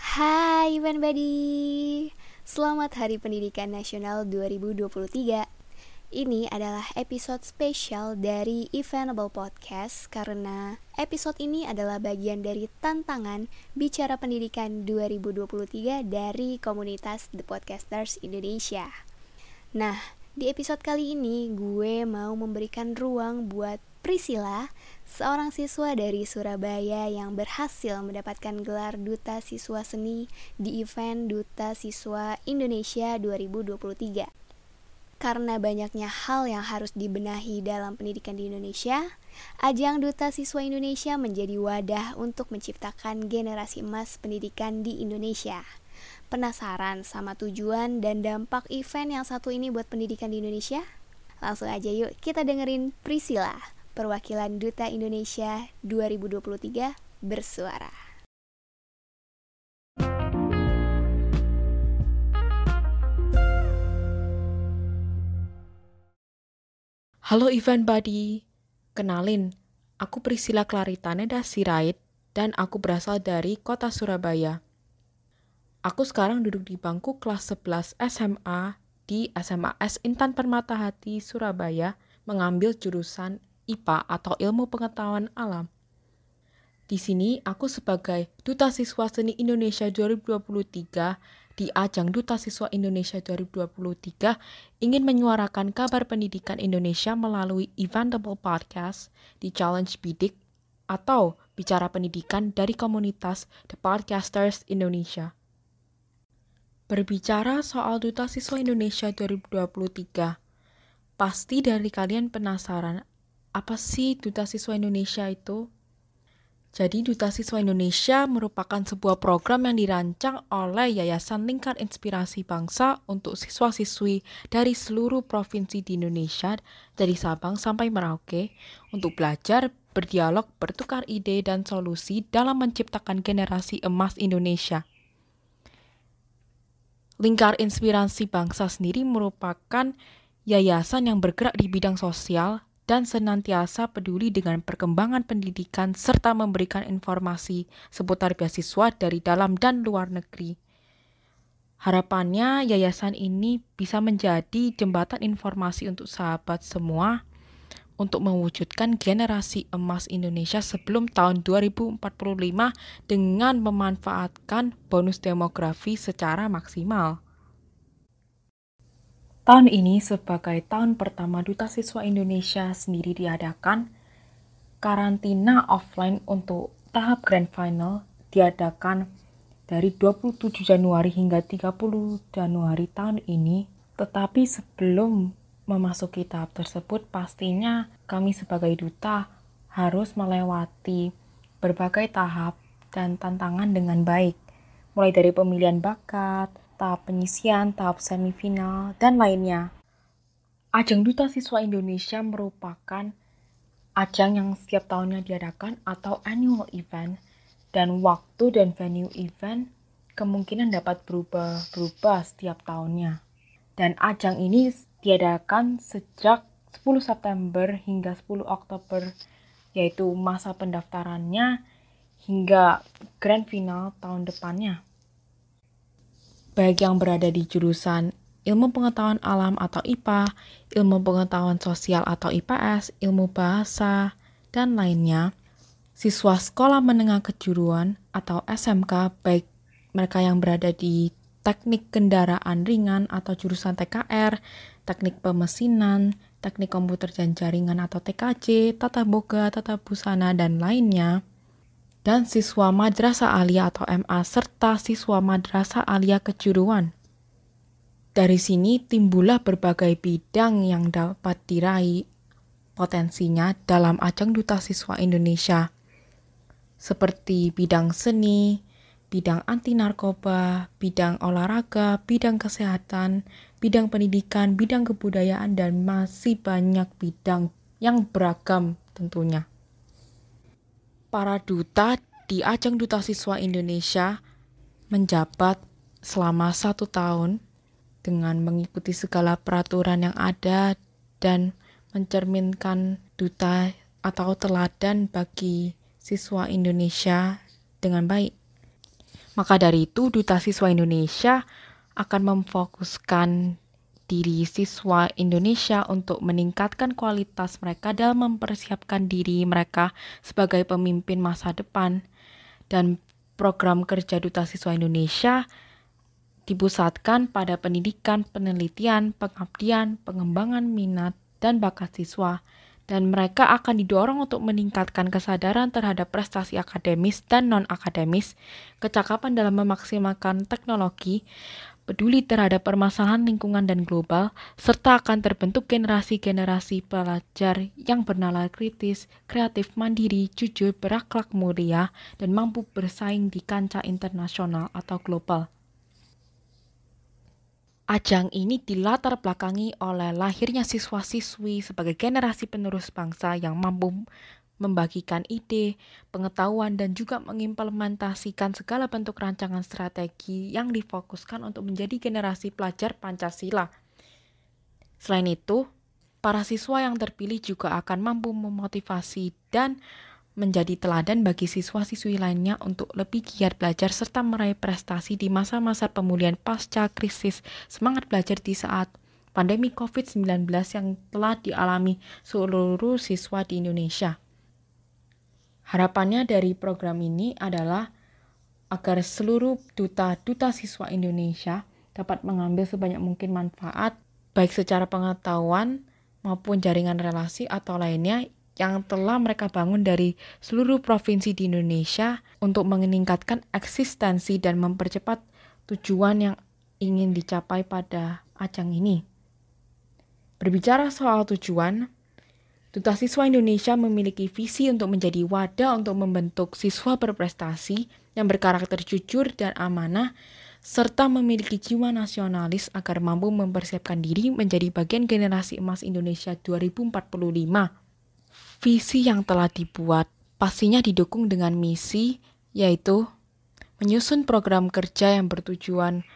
Hai Event Buddy Selamat Hari Pendidikan Nasional 2023 Ini adalah episode spesial dari Eventable Podcast Karena episode ini adalah bagian dari tantangan Bicara Pendidikan 2023 dari komunitas The Podcasters Indonesia. Nah, di episode kali ini gue mau memberikan ruang buat Priscilla, seorang siswa dari Surabaya yang berhasil mendapatkan gelar Duta Siswa Seni di event Duta Siswa Indonesia 2023. Karena banyaknya hal yang harus dibenahi dalam pendidikan di Indonesia, ajang Duta Siswa Indonesia menjadi wadah untuk menciptakan generasi emas pendidikan di Indonesia. Penasaran sama tujuan dan dampak event yang satu ini buat pendidikan di Indonesia? Langsung aja yuk kita dengerin Priscilla perwakilan Duta Indonesia 2023 bersuara. Halo event buddy, kenalin, aku Priscilla Claritaneda Sirait dan aku berasal dari kota Surabaya. Aku sekarang duduk di bangku kelas 11 SMA di SMA S Intan Permata Hati Surabaya mengambil jurusan IPA atau Ilmu Pengetahuan Alam. Di sini aku sebagai Duta Siswa Seni Indonesia 2023 di ajang Duta Siswa Indonesia 2023 ingin menyuarakan kabar pendidikan Indonesia melalui Eventable Podcast di Challenge Bidik atau bicara pendidikan dari komunitas The Podcasters Indonesia. Berbicara soal Duta Siswa Indonesia 2023, pasti dari kalian penasaran apa sih Duta Siswa Indonesia itu? Jadi Duta Siswa Indonesia merupakan sebuah program yang dirancang oleh Yayasan Lingkar Inspirasi Bangsa untuk siswa-siswi dari seluruh provinsi di Indonesia, dari Sabang sampai Merauke, untuk belajar, berdialog, bertukar ide dan solusi dalam menciptakan generasi emas Indonesia. Lingkar Inspirasi Bangsa sendiri merupakan yayasan yang bergerak di bidang sosial, dan senantiasa peduli dengan perkembangan pendidikan serta memberikan informasi seputar beasiswa dari dalam dan luar negeri. Harapannya yayasan ini bisa menjadi jembatan informasi untuk sahabat semua untuk mewujudkan generasi emas Indonesia sebelum tahun 2045 dengan memanfaatkan bonus demografi secara maksimal. Tahun ini sebagai tahun pertama Duta Siswa Indonesia sendiri diadakan, karantina offline untuk tahap Grand Final diadakan dari 27 Januari hingga 30 Januari tahun ini. Tetapi sebelum memasuki tahap tersebut, pastinya kami sebagai duta harus melewati berbagai tahap dan tantangan dengan baik, mulai dari pemilihan bakat, tahap penyisian, tahap semifinal, dan lainnya. Ajang Duta Siswa Indonesia merupakan ajang yang setiap tahunnya diadakan atau annual event, dan waktu dan venue event kemungkinan dapat berubah-berubah setiap tahunnya. Dan ajang ini diadakan sejak 10 September hingga 10 Oktober, yaitu masa pendaftarannya hingga grand final tahun depannya baik yang berada di jurusan ilmu pengetahuan alam atau IPA, ilmu pengetahuan sosial atau IPS, ilmu bahasa, dan lainnya, siswa sekolah menengah kejuruan atau SMK baik mereka yang berada di teknik kendaraan ringan atau jurusan TKR, teknik pemesinan, teknik komputer dan jaringan atau TKJ, tata boga, tata busana, dan lainnya, dan siswa Madrasah Alia atau MA serta siswa Madrasah Alia Kejuruan. Dari sini timbullah berbagai bidang yang dapat diraih potensinya dalam ajang Duta Siswa Indonesia, seperti bidang seni, bidang anti narkoba, bidang olahraga, bidang kesehatan, bidang pendidikan, bidang kebudayaan, dan masih banyak bidang yang beragam tentunya para duta di ajang Duta Siswa Indonesia menjabat selama satu tahun dengan mengikuti segala peraturan yang ada dan mencerminkan duta atau teladan bagi siswa Indonesia dengan baik. Maka dari itu, Duta Siswa Indonesia akan memfokuskan diri siswa Indonesia untuk meningkatkan kualitas mereka dalam mempersiapkan diri mereka sebagai pemimpin masa depan. Dan program kerja Duta Siswa Indonesia dipusatkan pada pendidikan, penelitian, pengabdian, pengembangan minat, dan bakat siswa dan mereka akan didorong untuk meningkatkan kesadaran terhadap prestasi akademis dan non-akademis, kecakapan dalam memaksimalkan teknologi, peduli terhadap permasalahan lingkungan dan global, serta akan terbentuk generasi-generasi pelajar yang bernalar kritis, kreatif, mandiri, jujur, berakhlak mulia, dan mampu bersaing di kancah internasional atau global. Ajang ini dilatar belakangi oleh lahirnya siswa-siswi sebagai generasi penerus bangsa yang mampu membagikan ide, pengetahuan, dan juga mengimplementasikan segala bentuk rancangan strategi yang difokuskan untuk menjadi generasi pelajar Pancasila. Selain itu, para siswa yang terpilih juga akan mampu memotivasi dan menjadi teladan bagi siswa-siswi lainnya untuk lebih giat belajar serta meraih prestasi di masa-masa pemulihan pasca krisis semangat belajar di saat pandemi COVID-19 yang telah dialami seluruh siswa di Indonesia. Harapannya dari program ini adalah agar seluruh duta-duta siswa Indonesia dapat mengambil sebanyak mungkin manfaat baik secara pengetahuan maupun jaringan relasi atau lainnya yang telah mereka bangun dari seluruh provinsi di Indonesia untuk meningkatkan eksistensi dan mempercepat tujuan yang ingin dicapai pada ajang ini. Berbicara soal tujuan, Duta Siswa Indonesia memiliki visi untuk menjadi wadah untuk membentuk siswa berprestasi yang berkarakter jujur dan amanah, serta memiliki jiwa nasionalis agar mampu mempersiapkan diri menjadi bagian generasi emas Indonesia 2045 visi yang telah dibuat pastinya didukung dengan misi, yaitu menyusun program kerja yang bertujuan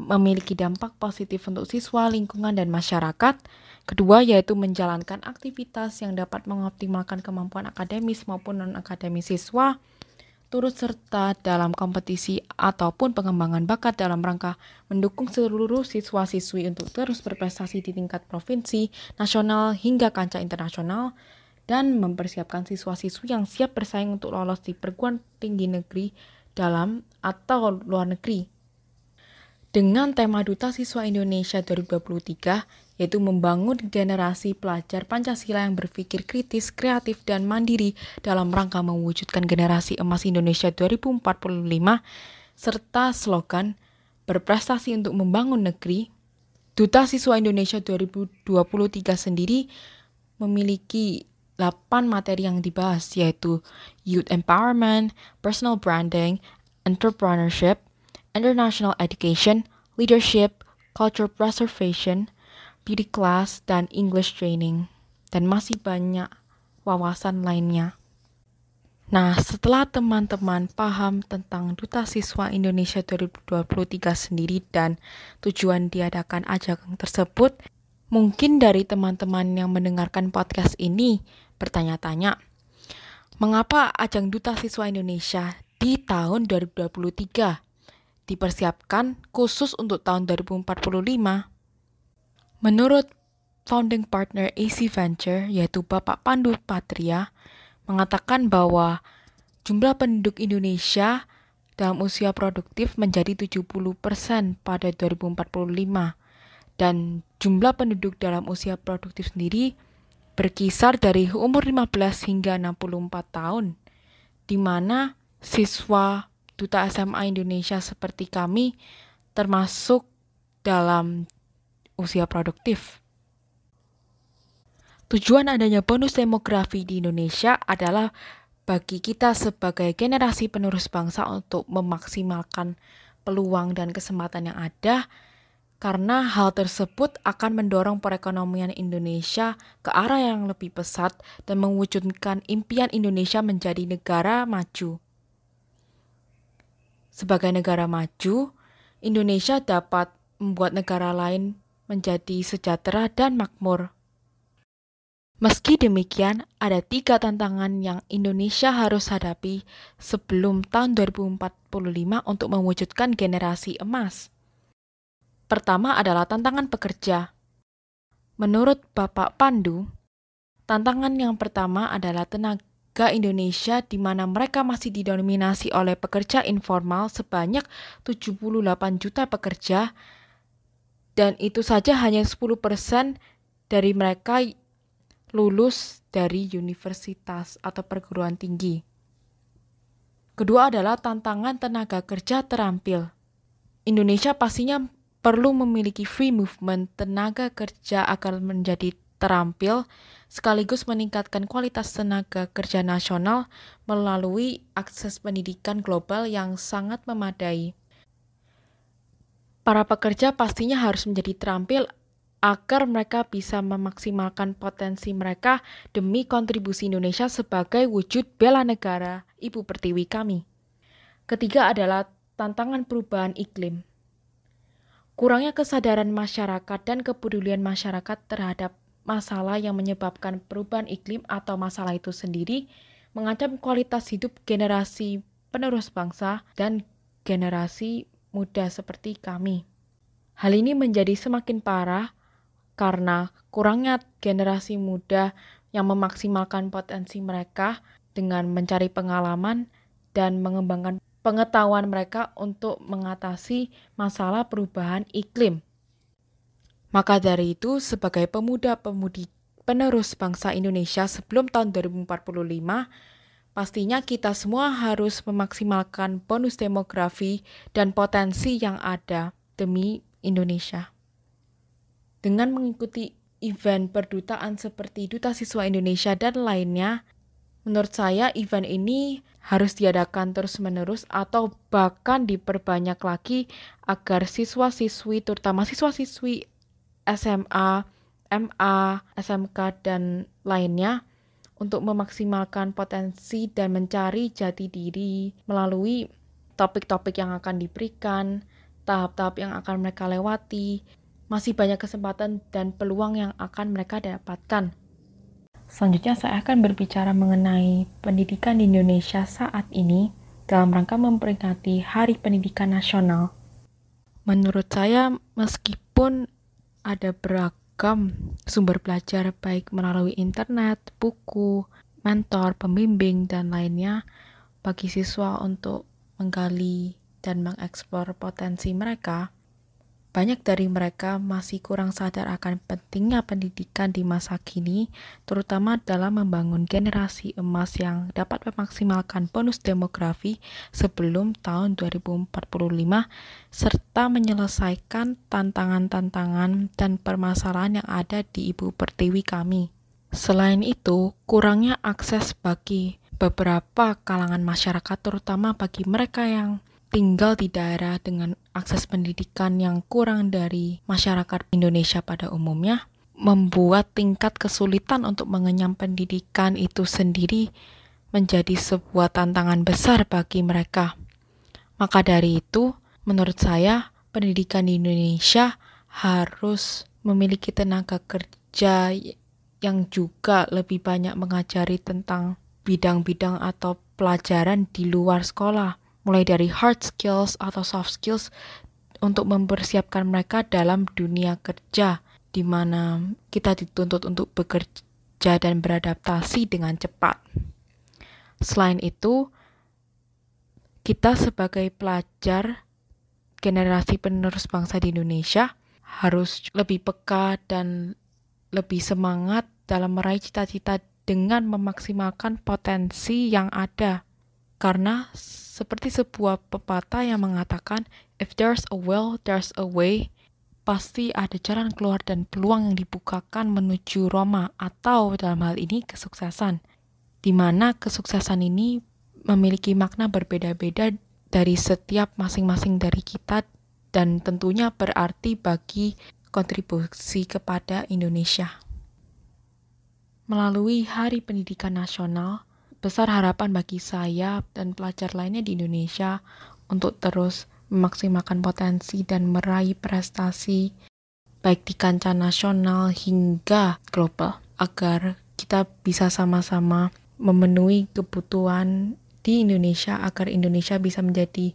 memiliki dampak positif untuk siswa, lingkungan, dan masyarakat. Kedua, yaitu menjalankan aktivitas yang dapat mengoptimalkan kemampuan akademis maupun non-akademis siswa, turut serta dalam kompetisi ataupun pengembangan bakat dalam rangka mendukung seluruh siswa-siswi untuk terus berprestasi di tingkat provinsi, nasional, hingga kancah internasional, dan mempersiapkan siswa-siswi yang siap bersaing untuk lolos di perguruan tinggi negeri dalam atau luar negeri. Dengan tema Duta Siswa Indonesia 2023, yaitu membangun generasi pelajar Pancasila yang berpikir kritis, kreatif, dan mandiri dalam rangka mewujudkan generasi emas Indonesia 2045, serta slogan berprestasi untuk membangun negeri, Duta Siswa Indonesia 2023 sendiri memiliki 8 materi yang dibahas yaitu youth empowerment, personal branding, entrepreneurship, international education, leadership, cultural preservation, beauty class, dan English training. Dan masih banyak wawasan lainnya. Nah, setelah teman-teman paham tentang Duta Siswa Indonesia 2023 sendiri dan tujuan diadakan ajang tersebut, Mungkin dari teman-teman yang mendengarkan podcast ini bertanya-tanya, mengapa ajang Duta Siswa Indonesia di tahun 2023 dipersiapkan khusus untuk tahun 2045? Menurut founding partner AC Venture, yaitu Bapak Pandu Patria, mengatakan bahwa jumlah penduduk Indonesia dalam usia produktif menjadi 70% pada 2045 dan jumlah penduduk dalam usia produktif sendiri berkisar dari umur 15 hingga 64 tahun, di mana siswa Duta SMA Indonesia seperti kami termasuk dalam usia produktif. Tujuan adanya bonus demografi di Indonesia adalah bagi kita sebagai generasi penerus bangsa untuk memaksimalkan peluang dan kesempatan yang ada karena hal tersebut akan mendorong perekonomian Indonesia ke arah yang lebih pesat dan mewujudkan impian Indonesia menjadi negara maju. Sebagai negara maju, Indonesia dapat membuat negara lain menjadi sejahtera dan makmur. Meski demikian, ada tiga tantangan yang Indonesia harus hadapi sebelum tahun 2045 untuk mewujudkan generasi emas. Pertama adalah tantangan pekerja. Menurut Bapak Pandu, tantangan yang pertama adalah tenaga Indonesia di mana mereka masih didominasi oleh pekerja informal sebanyak 78 juta pekerja dan itu saja hanya 10% dari mereka lulus dari universitas atau perguruan tinggi. Kedua adalah tantangan tenaga kerja terampil. Indonesia pastinya perlu memiliki free movement tenaga kerja agar menjadi terampil sekaligus meningkatkan kualitas tenaga kerja nasional melalui akses pendidikan global yang sangat memadai. Para pekerja pastinya harus menjadi terampil agar mereka bisa memaksimalkan potensi mereka demi kontribusi Indonesia sebagai wujud bela negara Ibu Pertiwi kami. Ketiga adalah tantangan perubahan iklim. Kurangnya kesadaran masyarakat dan kepedulian masyarakat terhadap masalah yang menyebabkan perubahan iklim atau masalah itu sendiri mengancam kualitas hidup generasi penerus bangsa dan generasi muda seperti kami. Hal ini menjadi semakin parah karena kurangnya generasi muda yang memaksimalkan potensi mereka dengan mencari pengalaman dan mengembangkan pengetahuan mereka untuk mengatasi masalah perubahan iklim. Maka dari itu, sebagai pemuda-pemudi penerus bangsa Indonesia sebelum tahun 2045, pastinya kita semua harus memaksimalkan bonus demografi dan potensi yang ada demi Indonesia. Dengan mengikuti event perdutaan seperti Duta Siswa Indonesia dan lainnya, menurut saya event ini harus diadakan terus-menerus atau bahkan diperbanyak lagi agar siswa-siswi, terutama siswa-siswi SMA, MA, SMK, dan lainnya untuk memaksimalkan potensi dan mencari jati diri melalui topik-topik yang akan diberikan, tahap-tahap yang akan mereka lewati, masih banyak kesempatan dan peluang yang akan mereka dapatkan. Selanjutnya saya akan berbicara mengenai pendidikan di Indonesia saat ini dalam rangka memperingati Hari Pendidikan Nasional. Menurut saya, meskipun ada beragam sumber belajar baik melalui internet, buku, mentor, pembimbing, dan lainnya bagi siswa untuk menggali dan mengeksplor potensi mereka, banyak dari mereka masih kurang sadar akan pentingnya pendidikan di masa kini, terutama dalam membangun generasi emas yang dapat memaksimalkan bonus demografi sebelum tahun 2045, serta menyelesaikan tantangan-tantangan dan permasalahan yang ada di Ibu Pertiwi kami. Selain itu, kurangnya akses bagi beberapa kalangan masyarakat, terutama bagi mereka yang tinggal di daerah dengan akses pendidikan yang kurang dari masyarakat Indonesia pada umumnya, membuat tingkat kesulitan untuk mengenyam pendidikan itu sendiri menjadi sebuah tantangan besar bagi mereka. Maka dari itu, menurut saya, pendidikan di Indonesia harus memiliki tenaga kerja yang juga lebih banyak mengajari tentang bidang-bidang atau pelajaran di luar sekolah mulai dari hard skills atau soft skills untuk mempersiapkan mereka dalam dunia kerja di mana kita dituntut untuk bekerja dan beradaptasi dengan cepat. Selain itu, kita sebagai pelajar generasi penerus bangsa di Indonesia harus lebih peka dan lebih semangat dalam meraih cita-cita dengan memaksimalkan potensi yang ada. Karena seperti sebuah pepatah yang mengatakan, if there's a will, there's a way. Pasti ada jalan keluar dan peluang yang dibukakan menuju Roma atau dalam hal ini kesuksesan. Di mana kesuksesan ini memiliki makna berbeda-beda dari setiap masing-masing dari kita dan tentunya berarti bagi kontribusi kepada Indonesia. Melalui Hari Pendidikan Nasional, besar harapan bagi saya dan pelajar lainnya di Indonesia untuk terus memaksimalkan potensi dan meraih prestasi baik di kancah nasional hingga global. agar kita bisa sama-sama memenuhi kebutuhan di Indonesia agar Indonesia bisa menjadi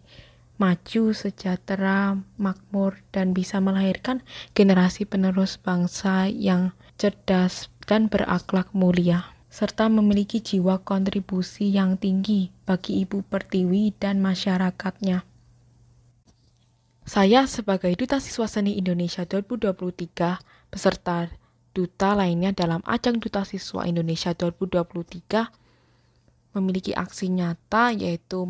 maju, sejahtera, makmur, dan bisa melahirkan generasi penerus bangsa yang cerdas dan berakhlak mulia, serta memiliki jiwa kontribusi yang tinggi bagi Ibu Pertiwi dan masyarakatnya. Saya sebagai Duta Siswa Seni Indonesia 2023 beserta duta lainnya dalam ajang Duta Siswa Indonesia 2023 memiliki aksi nyata yaitu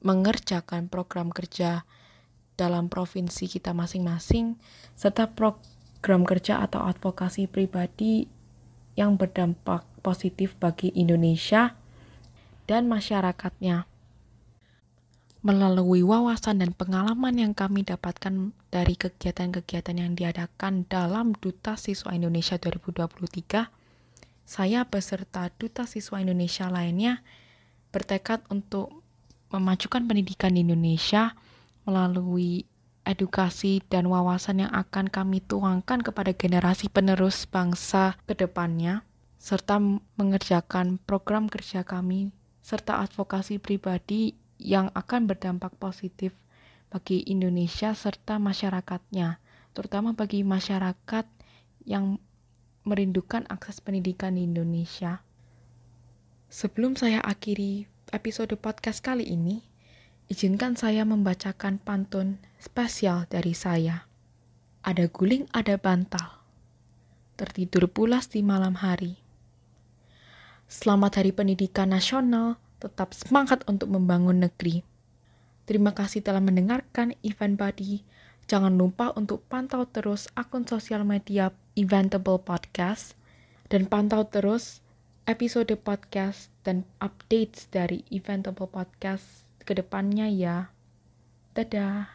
mengerjakan program kerja dalam provinsi kita masing-masing serta program kerja atau advokasi pribadi yang berdampak positif bagi Indonesia dan masyarakatnya. Melalui wawasan dan pengalaman yang kami dapatkan dari kegiatan-kegiatan yang diadakan dalam Duta Siswa Indonesia 2023, saya beserta Duta Siswa Indonesia lainnya bertekad untuk memajukan pendidikan di Indonesia melalui edukasi dan wawasan yang akan kami tuangkan kepada generasi penerus bangsa ke depannya, serta mengerjakan program kerja kami, serta advokasi pribadi yang akan berdampak positif bagi Indonesia serta masyarakatnya, terutama bagi masyarakat yang merindukan akses pendidikan di Indonesia. Sebelum saya akhiri episode podcast kali ini, izinkan saya membacakan pantun spesial dari saya. Ada guling, ada bantal. Tertidur pulas di malam hari. Selamat Hari Pendidikan Nasional tetap semangat untuk membangun negeri. Terima kasih telah mendengarkan Event Buddy. Jangan lupa untuk pantau terus akun sosial media Eventable Podcast dan pantau terus episode podcast dan updates dari Eventable Podcast ke depannya ya. Dadah.